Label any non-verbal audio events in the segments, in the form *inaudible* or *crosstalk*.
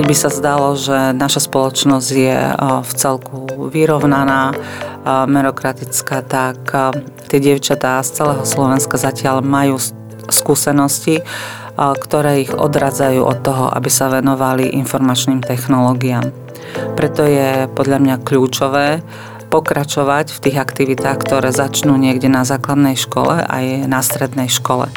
keď by sa zdalo, že naša spoločnosť je v celku vyrovnaná, merokratická, tak tie dievčatá z celého Slovenska zatiaľ majú skúsenosti, ktoré ich odradzajú od toho, aby sa venovali informačným technológiám. Preto je podľa mňa kľúčové pokračovať v tých aktivitách, ktoré začnú niekde na základnej škole aj na strednej škole.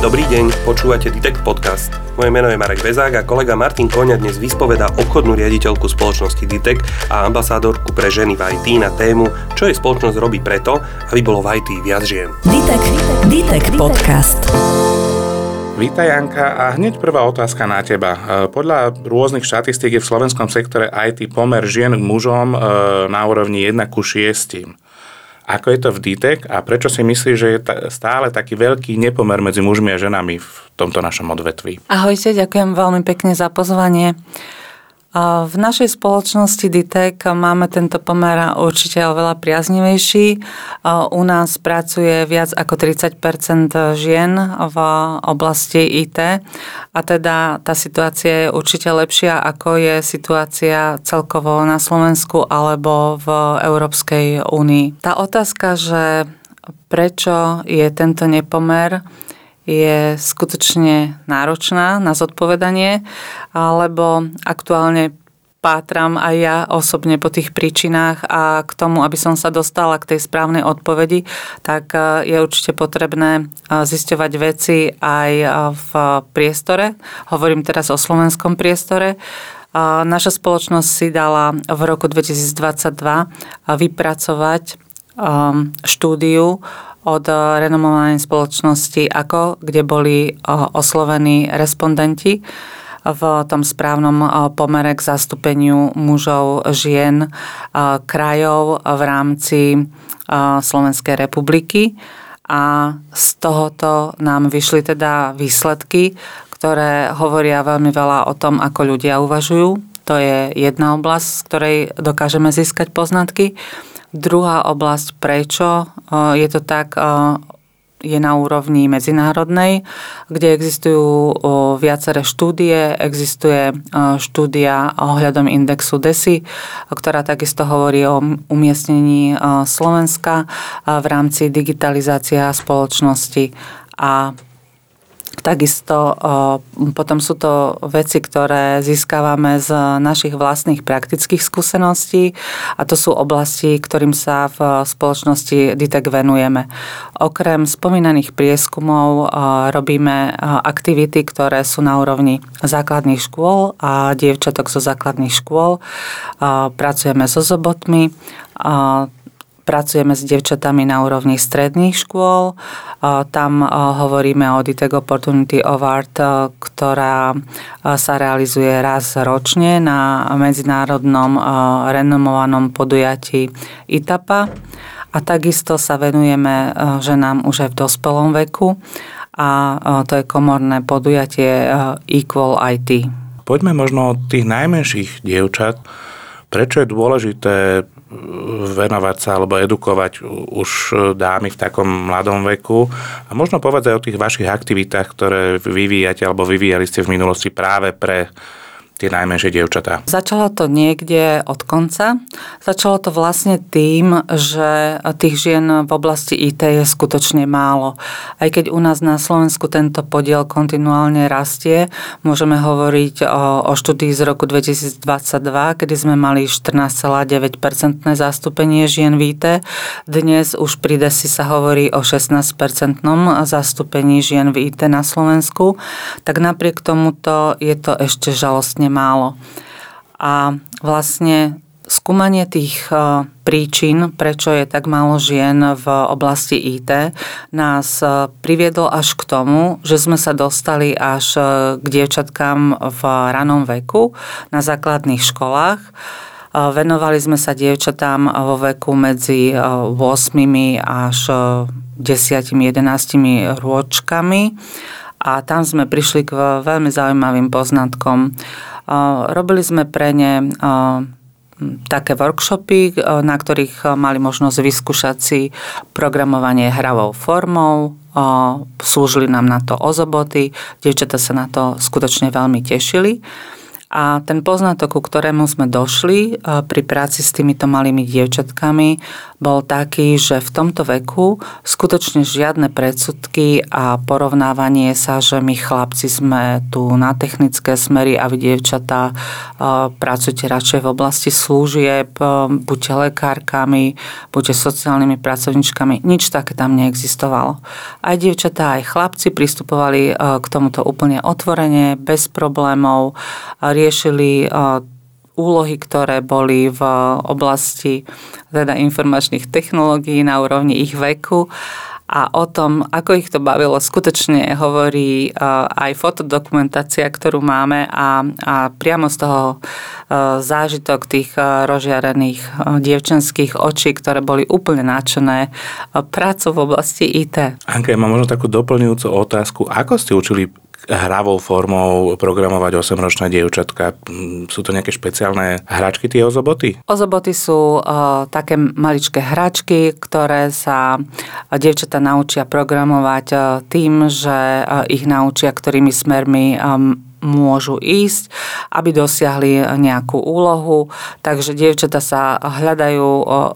Dobrý deň, počúvate Ditect Podcast. Moje meno je Marek Vezák a kolega Martin Koňa dnes vyspoveda obchodnú riaditeľku spoločnosti Ditec a ambasádorku pre ženy v IT na tému, čo je spoločnosť robí preto, aby bolo v IT viac žien. Ditec, Ditec Podcast. Vítaj Janka a hneď prvá otázka na teba. E, podľa rôznych štatistík je v slovenskom sektore IT pomer žien k mužom e, na úrovni 1 ku 6. Ako je to v DITEC a prečo si myslíš, že je stále taký veľký nepomer medzi mužmi a ženami v tomto našom odvetví? Ahojte, ďakujem veľmi pekne za pozvanie. V našej spoločnosti DITEC máme tento pomer určite oveľa priaznivejší. U nás pracuje viac ako 30% žien v oblasti IT a teda tá situácia je určite lepšia, ako je situácia celkovo na Slovensku alebo v Európskej únii. Tá otázka, že prečo je tento nepomer, je skutočne náročná na zodpovedanie, lebo aktuálne pátram aj ja osobne po tých príčinách a k tomu, aby som sa dostala k tej správnej odpovedi, tak e, je určite potrebné e, zisťovať veci aj e, v priestore. Hovorím teraz o slovenskom priestore. Naša spoločnosť si dala v roku 2022 vypracovať štúdiu od renomovanej spoločnosti AKO, kde boli oslovení respondenti v tom správnom pomere k zastúpeniu mužov, žien, krajov v rámci Slovenskej republiky. A z tohoto nám vyšli teda výsledky, ktoré hovoria veľmi veľa o tom, ako ľudia uvažujú. To je jedna oblasť, z ktorej dokážeme získať poznatky. Druhá oblasť, prečo e, je to tak, e, je na úrovni medzinárodnej, kde existujú viaceré štúdie. Existuje e, štúdia ohľadom indexu DESI, ktorá takisto hovorí o umiestnení Slovenska v rámci digitalizácia spoločnosti a Takisto potom sú to veci, ktoré získavame z našich vlastných praktických skúseností a to sú oblasti, ktorým sa v spoločnosti DITEC venujeme. Okrem spomínaných prieskumov robíme aktivity, ktoré sú na úrovni základných škôl a dievčatok zo základných škôl. Pracujeme so zobotmi, pracujeme s devčatami na úrovni stredných škôl. Tam hovoríme o DITEC Opportunity Award, ktorá sa realizuje raz ročne na medzinárodnom renomovanom podujatí ITAPA. A takisto sa venujeme ženám už aj v dospelom veku a to je komorné podujatie Equal IT. Poďme možno od tých najmenších dievčat. Prečo je dôležité venovať sa alebo edukovať už dámy v takom mladom veku. A možno povedať o tých vašich aktivitách, ktoré vyvíjate alebo vyvíjali ste v minulosti práve pre tie najmenšie dievčatá? Začalo to niekde od konca. Začalo to vlastne tým, že tých žien v oblasti IT je skutočne málo. Aj keď u nás na Slovensku tento podiel kontinuálne rastie, môžeme hovoriť o, o štúdii z roku 2022, kedy sme mali 14,9% zastúpenie žien v IT. Dnes už pri DESI sa hovorí o 16% zastúpení žien v IT na Slovensku. Tak napriek tomuto je to ešte žalostne málo. A vlastne skúmanie tých e, príčin, prečo je tak málo žien v oblasti IT, nás e, priviedlo až k tomu, že sme sa dostali až e, k dievčatkám v ranom veku na základných školách. Venovali sme sa dievčatám vo veku medzi 8 až 10-11 rôčkami a tam sme prišli k veľmi zaujímavým poznatkom. Robili sme pre ne také workshopy, na ktorých mali možnosť vyskúšať si programovanie hravou formou, slúžili nám na to ozoboty, devčata sa na to skutočne veľmi tešili. A ten poznatok, ku ktorému sme došli pri práci s týmito malými dievčatkami, bol taký, že v tomto veku skutočne žiadne predsudky a porovnávanie sa, že my chlapci sme tu na technické smery a vy dievčatá pracujete radšej v oblasti služieb, buďte lekárkami, buďte sociálnymi pracovničkami. Nič také tam neexistovalo. Aj dievčatá, aj chlapci pristupovali k tomuto úplne otvorene, bez problémov riešili úlohy, ktoré boli v oblasti teda informačných technológií na úrovni ich veku a o tom, ako ich to bavilo, skutočne hovorí aj fotodokumentácia, ktorú máme a, a priamo z toho zážitok tých rozžiarených dievčenských očí, ktoré boli úplne náčené prácou v oblasti IT. Anke, mám možno takú doplňujúcu otázku. Ako ste učili hravou formou programovať 8-ročné dievčatka. Sú to nejaké špeciálne hračky, tie ozoboty? Ozoboty sú uh, také maličké hračky, ktoré sa dievčatá naučia programovať uh, tým, že uh, ich naučia, ktorými smermi um, môžu ísť, aby dosiahli nejakú úlohu. Takže dievčata sa hľadajú,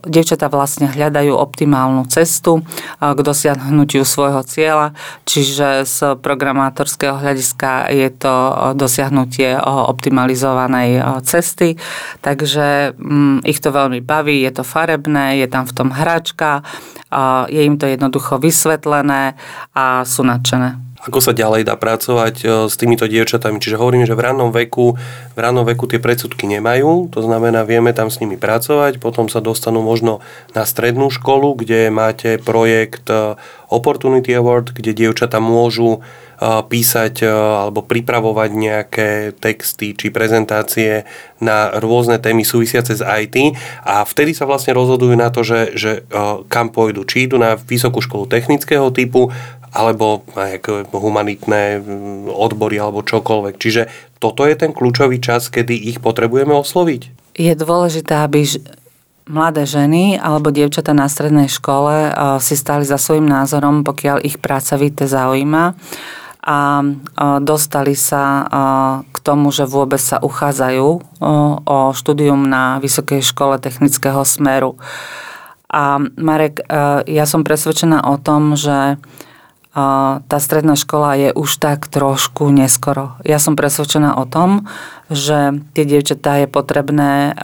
dievčata vlastne hľadajú optimálnu cestu k dosiahnutiu svojho cieľa, čiže z programátorského hľadiska je to dosiahnutie optimalizovanej cesty. Takže mm, ich to veľmi baví, je to farebné, je tam v tom hračka, je im to jednoducho vysvetlené a sú nadšené ako sa ďalej dá pracovať e, s týmito dievčatami. Čiže hovorím, že v rannom veku, v rannom veku tie predsudky nemajú, to znamená, vieme tam s nimi pracovať, potom sa dostanú možno na strednú školu, kde máte projekt e, Opportunity Award, kde dievčata môžu e, písať alebo pripravovať nejaké texty či prezentácie na rôzne témy súvisiace s IT a vtedy sa vlastne rozhodujú na to, že, že kam pôjdu. Či idú na vysokú školu technického typu, alebo humanitné mm, odbory alebo čokoľvek. Čiže toto je ten kľúčový čas, kedy ich potrebujeme osloviť. Je dôležité, aby mladé ženy alebo dievčata na strednej škole si stali za svojim názorom, pokiaľ ich práca víte zaujíma a dostali sa k tomu, že vôbec sa uchádzajú o štúdium na Vysokej škole technického smeru. A Marek, ja som presvedčená o tom, že tá stredná škola je už tak trošku neskoro. Ja som presvedčená o tom, že tie dievčatá je potrebné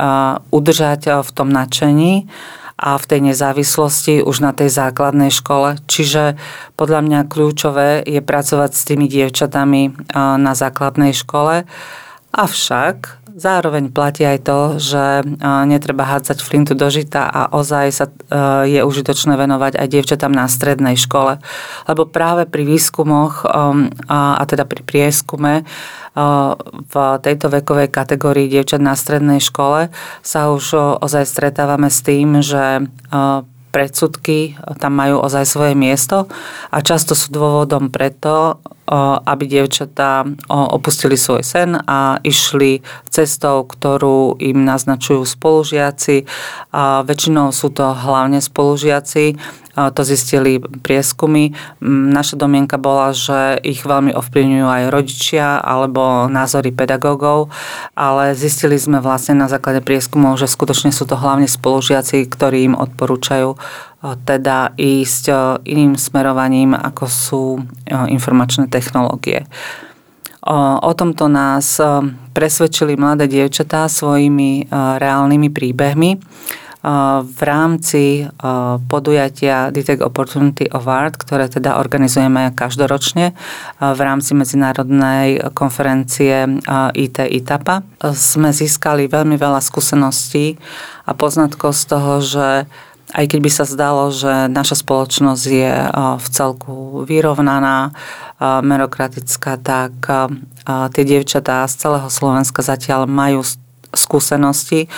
udržať v tom nadšení a v tej nezávislosti už na tej základnej škole. Čiže podľa mňa kľúčové je pracovať s tými dievčatami na základnej škole. Avšak Zároveň platí aj to, že netreba hádzať flintu do žita a ozaj sa je užitočné venovať aj dievčatám na strednej škole. Lebo práve pri výskumoch um, a teda pri prieskume v tejto vekovej kategórii dievčat na strednej škole sa už ozaj stretávame s tým, že predsudky tam majú ozaj svoje miesto a často sú dôvodom preto, aby dievčatá opustili svoj sen a išli cestou, ktorú im naznačujú spolužiaci. A väčšinou sú to hlavne spolužiaci, to zistili prieskumy. Naša domienka bola, že ich veľmi ovplyvňujú aj rodičia alebo názory pedagógov, ale zistili sme vlastne na základe prieskumov, že skutočne sú to hlavne spolužiaci, ktorí im odporúčajú teda ísť iným smerovaním, ako sú informačné technológie. O tomto nás presvedčili mladé dievčatá svojimi reálnymi príbehmi v rámci podujatia Detect Opportunity Award, ktoré teda organizujeme každoročne v rámci medzinárodnej konferencie IT ITAPA. Sme získali veľmi veľa skúseností a poznatkov z toho, že aj keď by sa zdalo, že naša spoločnosť je v celku vyrovnaná, merokratická, tak tie dievčatá z celého Slovenska zatiaľ majú skúsenosti,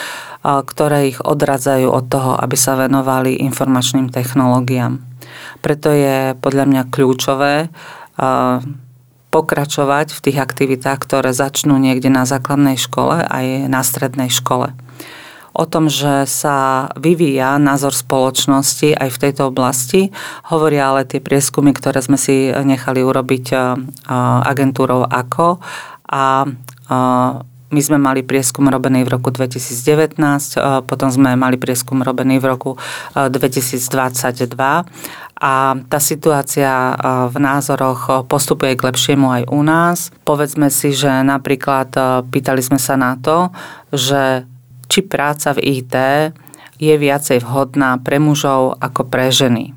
ktoré ich odradzajú od toho, aby sa venovali informačným technológiám. Preto je podľa mňa kľúčové pokračovať v tých aktivitách, ktoré začnú niekde na základnej škole aj na strednej škole. O tom, že sa vyvíja názor spoločnosti aj v tejto oblasti, hovoria ale tie prieskumy, ktoré sme si nechali urobiť agentúrou AKO a my sme mali prieskum robený v roku 2019, potom sme mali prieskum robený v roku 2022 a tá situácia v názoroch postupuje k lepšiemu aj u nás. Povedzme si, že napríklad pýtali sme sa na to, že či práca v IT je viacej vhodná pre mužov ako pre ženy.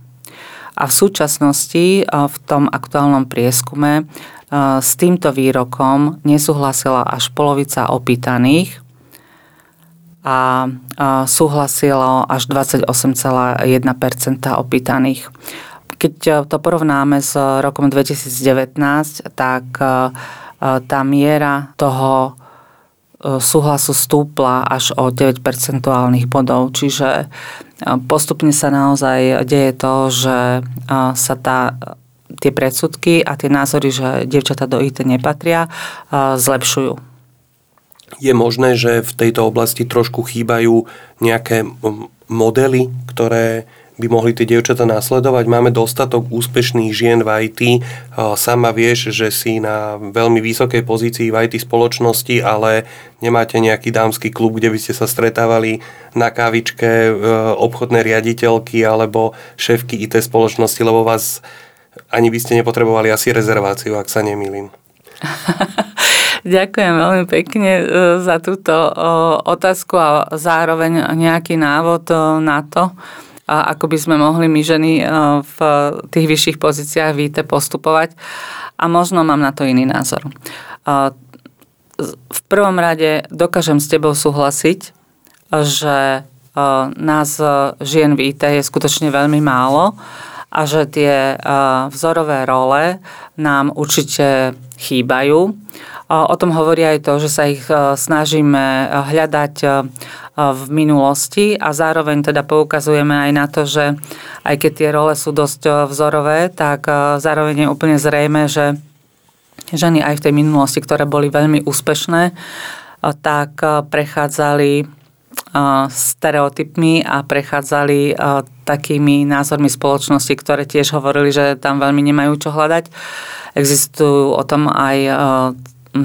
A v súčasnosti v tom aktuálnom prieskume s týmto výrokom nesúhlasila až polovica opýtaných a súhlasilo až 28,1% opýtaných. Keď to porovnáme s rokom 2019, tak tá miera toho súhlasu stúpla až o 9 percentuálnych bodov. Čiže postupne sa naozaj deje to, že sa tá, tie predsudky a tie názory, že dievčatá do IT nepatria, zlepšujú. Je možné, že v tejto oblasti trošku chýbajú nejaké modely, ktoré by mohli tie dievčatá následovať. Máme dostatok úspešných žien v IT. Sama vieš, že si na veľmi vysokej pozícii v IT spoločnosti, ale nemáte nejaký dámsky klub, kde by ste sa stretávali na kávičke e, obchodné riaditeľky alebo šéfky IT spoločnosti, lebo vás ani by ste nepotrebovali asi rezerváciu, ak sa nemýlim. *laughs* Ďakujem veľmi pekne e, za túto otázku a zároveň nejaký návod e, na to, ako by sme mohli my ženy e, v tých vyšších pozíciách víte postupovať. A možno mám na to iný názor. E, v prvom rade dokážem s tebou súhlasiť, že e, nás žien v IT je skutočne veľmi málo a že tie vzorové role nám určite chýbajú. O tom hovorí aj to, že sa ich snažíme hľadať v minulosti a zároveň teda poukazujeme aj na to, že aj keď tie role sú dosť vzorové, tak zároveň je úplne zrejme, že ženy aj v tej minulosti, ktoré boli veľmi úspešné, tak prechádzali stereotypmi a prechádzali takými názormi spoločnosti, ktoré tiež hovorili, že tam veľmi nemajú čo hľadať. Existujú o tom aj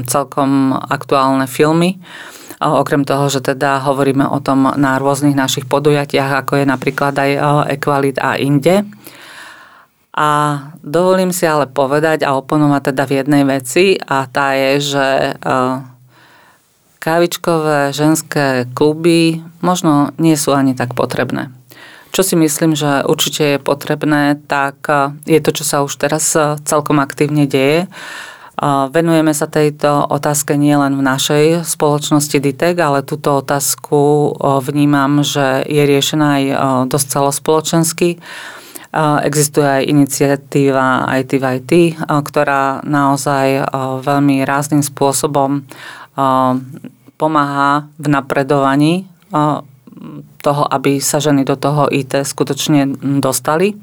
celkom aktuálne filmy Okrem toho, že teda hovoríme o tom na rôznych našich podujatiach, ako je napríklad aj Equalit a inde. A dovolím si ale povedať a oponovať teda v jednej veci a tá je, že kávičkové ženské kluby možno nie sú ani tak potrebné. Čo si myslím, že určite je potrebné, tak je to, čo sa už teraz celkom aktívne deje Venujeme sa tejto otázke nielen v našej spoločnosti DITEC, ale túto otázku vnímam, že je riešená aj dosť celospoločensky. Existuje aj iniciatíva IT, ktorá naozaj veľmi rázným spôsobom pomáha v napredovaní toho, aby sa ženy do toho IT skutočne dostali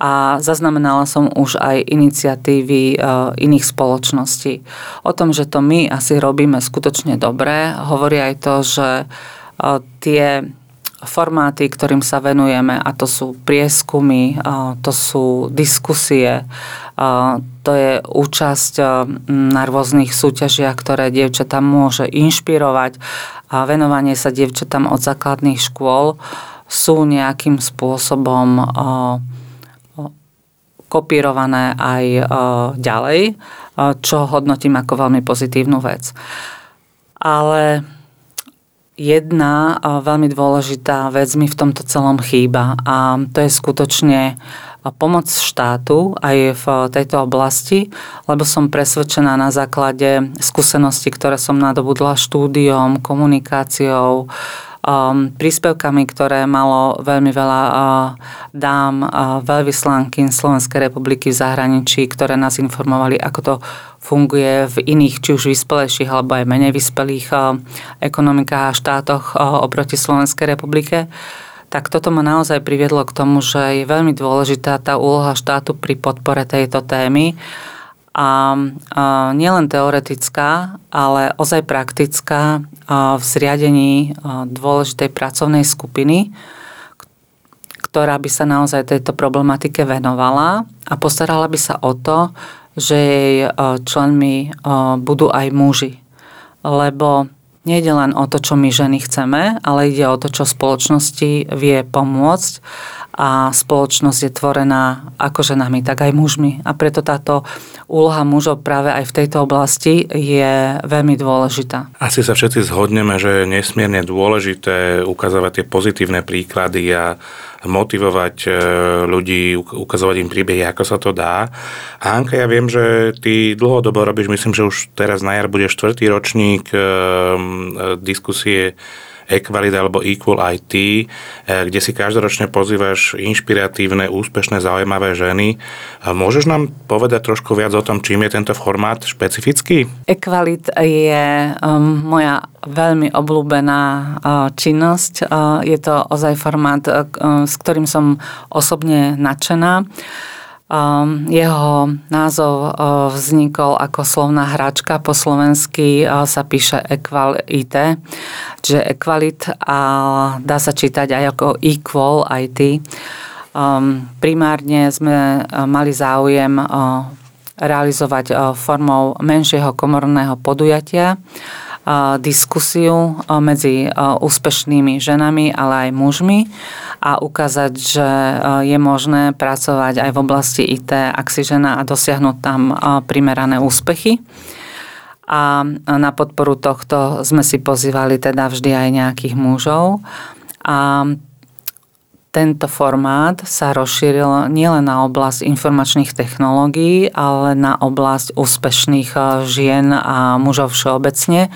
a zaznamenala som už aj iniciatívy e, iných spoločností. O tom, že to my asi robíme skutočne dobre, hovorí aj to, že e, tie formáty, ktorým sa venujeme, a to sú prieskumy, to sú diskusie, to je účasť na rôznych súťažiach, ktoré dievčatá môže inšpirovať a venovanie sa dievčatám od základných škôl sú nejakým spôsobom kopírované aj ďalej, čo hodnotím ako veľmi pozitívnu vec. Ale jedna veľmi dôležitá vec mi v tomto celom chýba a to je skutočne pomoc štátu aj v tejto oblasti, lebo som presvedčená na základe skúseností, ktoré som nadobudla štúdiom, komunikáciou, um, príspevkami, ktoré malo veľmi veľa uh, dám uh, veľvyslanky Slovenskej republiky v zahraničí, ktoré nás informovali, ako to funguje v iných, či už vyspelejších alebo aj menej vyspelých uh, ekonomikách a štátoch uh, oproti Slovenskej republike tak toto ma naozaj priviedlo k tomu, že je veľmi dôležitá tá úloha štátu pri podpore tejto témy a, a nielen teoretická, ale ozaj praktická v zriadení dôležitej pracovnej skupiny, ktorá by sa naozaj tejto problematike venovala a postarala by sa o to, že jej členmi budú aj muži. lebo nejde len o to, čo my ženy chceme, ale ide o to, čo spoločnosti vie pomôcť a spoločnosť je tvorená ako ženami, tak aj mužmi. A preto táto úloha mužov práve aj v tejto oblasti je veľmi dôležitá. Asi sa všetci zhodneme, že je nesmierne dôležité ukazovať tie pozitívne príklady a motivovať e, ľudí, ukazovať im príbehy, ako sa to dá. A Anka, ja viem, že ty dlhodobo robíš, myslím, že už teraz na jar bude štvrtý ročník e, diskusie Equality alebo Equal IT, eh, kde si každoročne pozývaš inšpiratívne, úspešné, zaujímavé ženy. Môžeš nám povedať trošku viac o tom, čím je tento formát špecifický? Equalit je um, moja veľmi obľúbená uh, činnosť. Uh, je to ozaj formát, uh, s ktorým som osobne nadšená. Um, jeho názov uh, vznikol ako slovná hračka, po slovensky uh, sa píše Equalite, čiže Equalit a dá sa čítať aj ako Equal IT. Um, primárne sme uh, mali záujem realizovať formou menšieho komorného podujatia diskusiu medzi úspešnými ženami, ale aj mužmi a ukázať, že je možné pracovať aj v oblasti IT, ak si žena a dosiahnuť tam primerané úspechy. A na podporu tohto sme si pozývali teda vždy aj nejakých mužov. A tento formát sa rozšíril nielen na oblasť informačných technológií, ale na oblasť úspešných eh, žien a mužov všeobecne,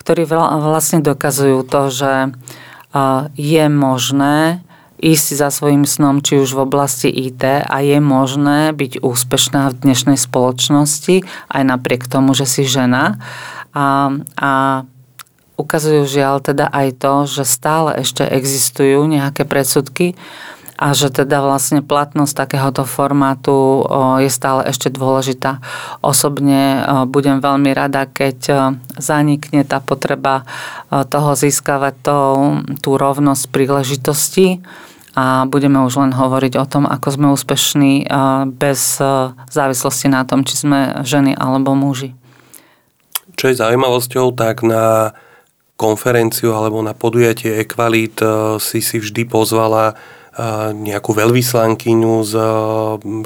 ktorí vlastne dokazujú to, že eh, je možné ísť za svojim snom, či už v oblasti IT a je možné byť úspešná v dnešnej spoločnosti aj napriek tomu, že si žena. A, a ukazujú žiaľ teda aj to, že stále ešte existujú nejaké predsudky a že teda vlastne platnosť takéhoto formátu je stále ešte dôležitá. Osobne budem veľmi rada, keď zanikne tá potreba toho získavať to, tú rovnosť príležitostí a budeme už len hovoriť o tom, ako sme úspešní bez závislosti na tom, či sme ženy alebo muži. Čo je zaujímavosťou, tak na konferenciu alebo na podujatie Equalit eh, si si vždy pozvala eh, nejakú veľvyslankyňu z eh,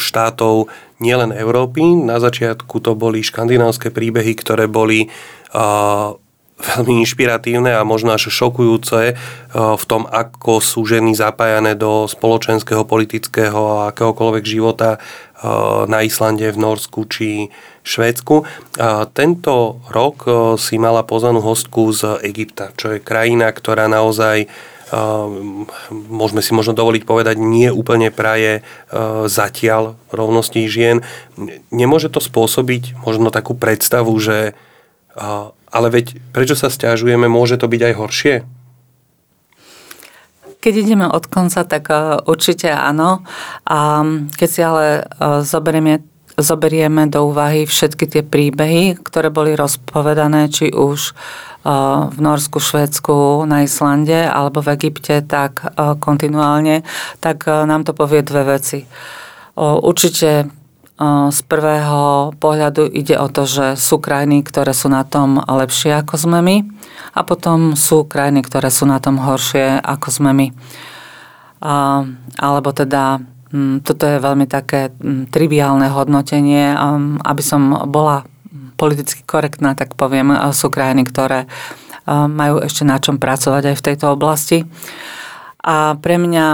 štátov nielen Európy. Na začiatku to boli škandinávské príbehy, ktoré boli veľmi inšpiratívne a možno až šokujúce v tom, ako sú ženy zapájané do spoločenského, politického a akéhokoľvek života na Islande, v Norsku či Švédsku. A tento rok si mala pozvanú hostku z Egypta, čo je krajina, ktorá naozaj môžeme si možno dovoliť povedať, nie úplne praje zatiaľ rovnosti žien. Nemôže to spôsobiť možno takú predstavu, že ale veď prečo sa stiažujeme, môže to byť aj horšie? Keď ideme od konca, tak určite áno. A keď si ale zoberieme zoberieme do úvahy všetky tie príbehy, ktoré boli rozpovedané, či už v Norsku, Švedsku, na Islande alebo v Egypte, tak kontinuálne, tak nám to povie dve veci. Určite z prvého pohľadu ide o to, že sú krajiny, ktoré sú na tom lepšie ako sme my a potom sú krajiny, ktoré sú na tom horšie ako sme my. Alebo teda Mm, toto je veľmi také mm, triviálne hodnotenie. Aby som bola politicky korektná, tak poviem, sú krajiny, ktoré majú ešte na čom pracovať aj v tejto oblasti. A pre mňa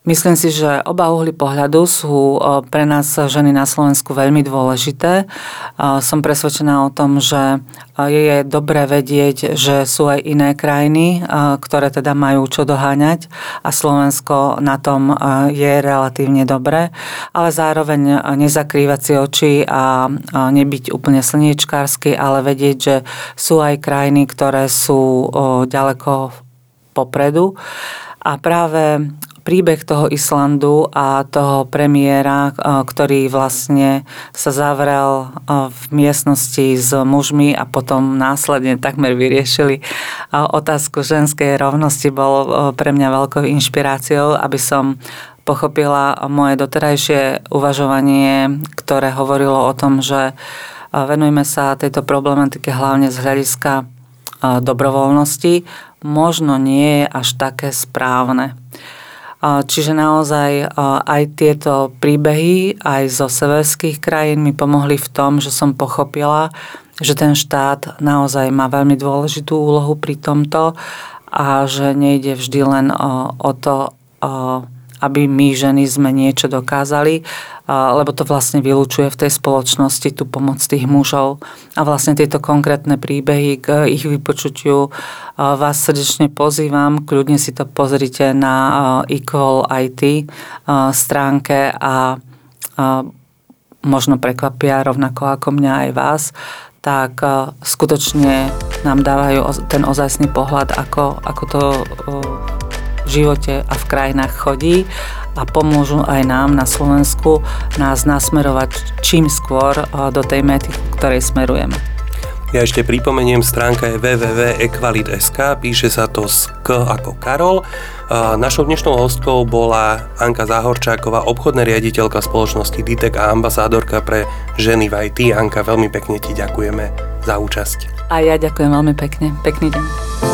Myslím si, že oba uhly pohľadu sú pre nás ženy na Slovensku veľmi dôležité. Som presvedčená o tom, že je dobré vedieť, že sú aj iné krajiny, ktoré teda majú čo doháňať a Slovensko na tom je relatívne dobré, ale zároveň nezakrývať si oči a nebyť úplne slniečkársky, ale vedieť, že sú aj krajiny, ktoré sú ďaleko popredu. A práve príbeh toho Islandu a toho premiéra, ktorý vlastne sa zavrel v miestnosti s mužmi a potom následne takmer vyriešili otázku ženskej rovnosti, bol pre mňa veľkou inšpiráciou, aby som pochopila moje doterajšie uvažovanie, ktoré hovorilo o tom, že venujeme sa tejto problematike hlavne z hľadiska dobrovoľnosti, možno nie je až také správne. Čiže naozaj aj tieto príbehy aj zo severských krajín mi pomohli v tom, že som pochopila, že ten štát naozaj má veľmi dôležitú úlohu pri tomto a že nejde vždy len o, o to, o, aby my ženy sme niečo dokázali, lebo to vlastne vylúčuje v tej spoločnosti tú pomoc tých mužov. A vlastne tieto konkrétne príbehy k ich vypočutiu vás srdečne pozývam, kľudne si to pozrite na Equal IT stránke a možno prekvapia rovnako ako mňa aj vás, tak skutočne nám dávajú ten ozajstný pohľad, ako, ako to živote a v krajinách chodí a pomôžu aj nám na Slovensku nás nasmerovať čím skôr do tej mety, ktorej smerujeme. Ja ešte pripomeniem, stránka je www.equalit.sk, píše sa to z K ako Karol. Našou dnešnou hostkou bola Anka Záhorčáková, obchodná riaditeľka spoločnosti Ditek a ambasádorka pre ženy v IT. Anka, veľmi pekne ti ďakujeme za účasť. A ja ďakujem veľmi pekne. Pekný deň.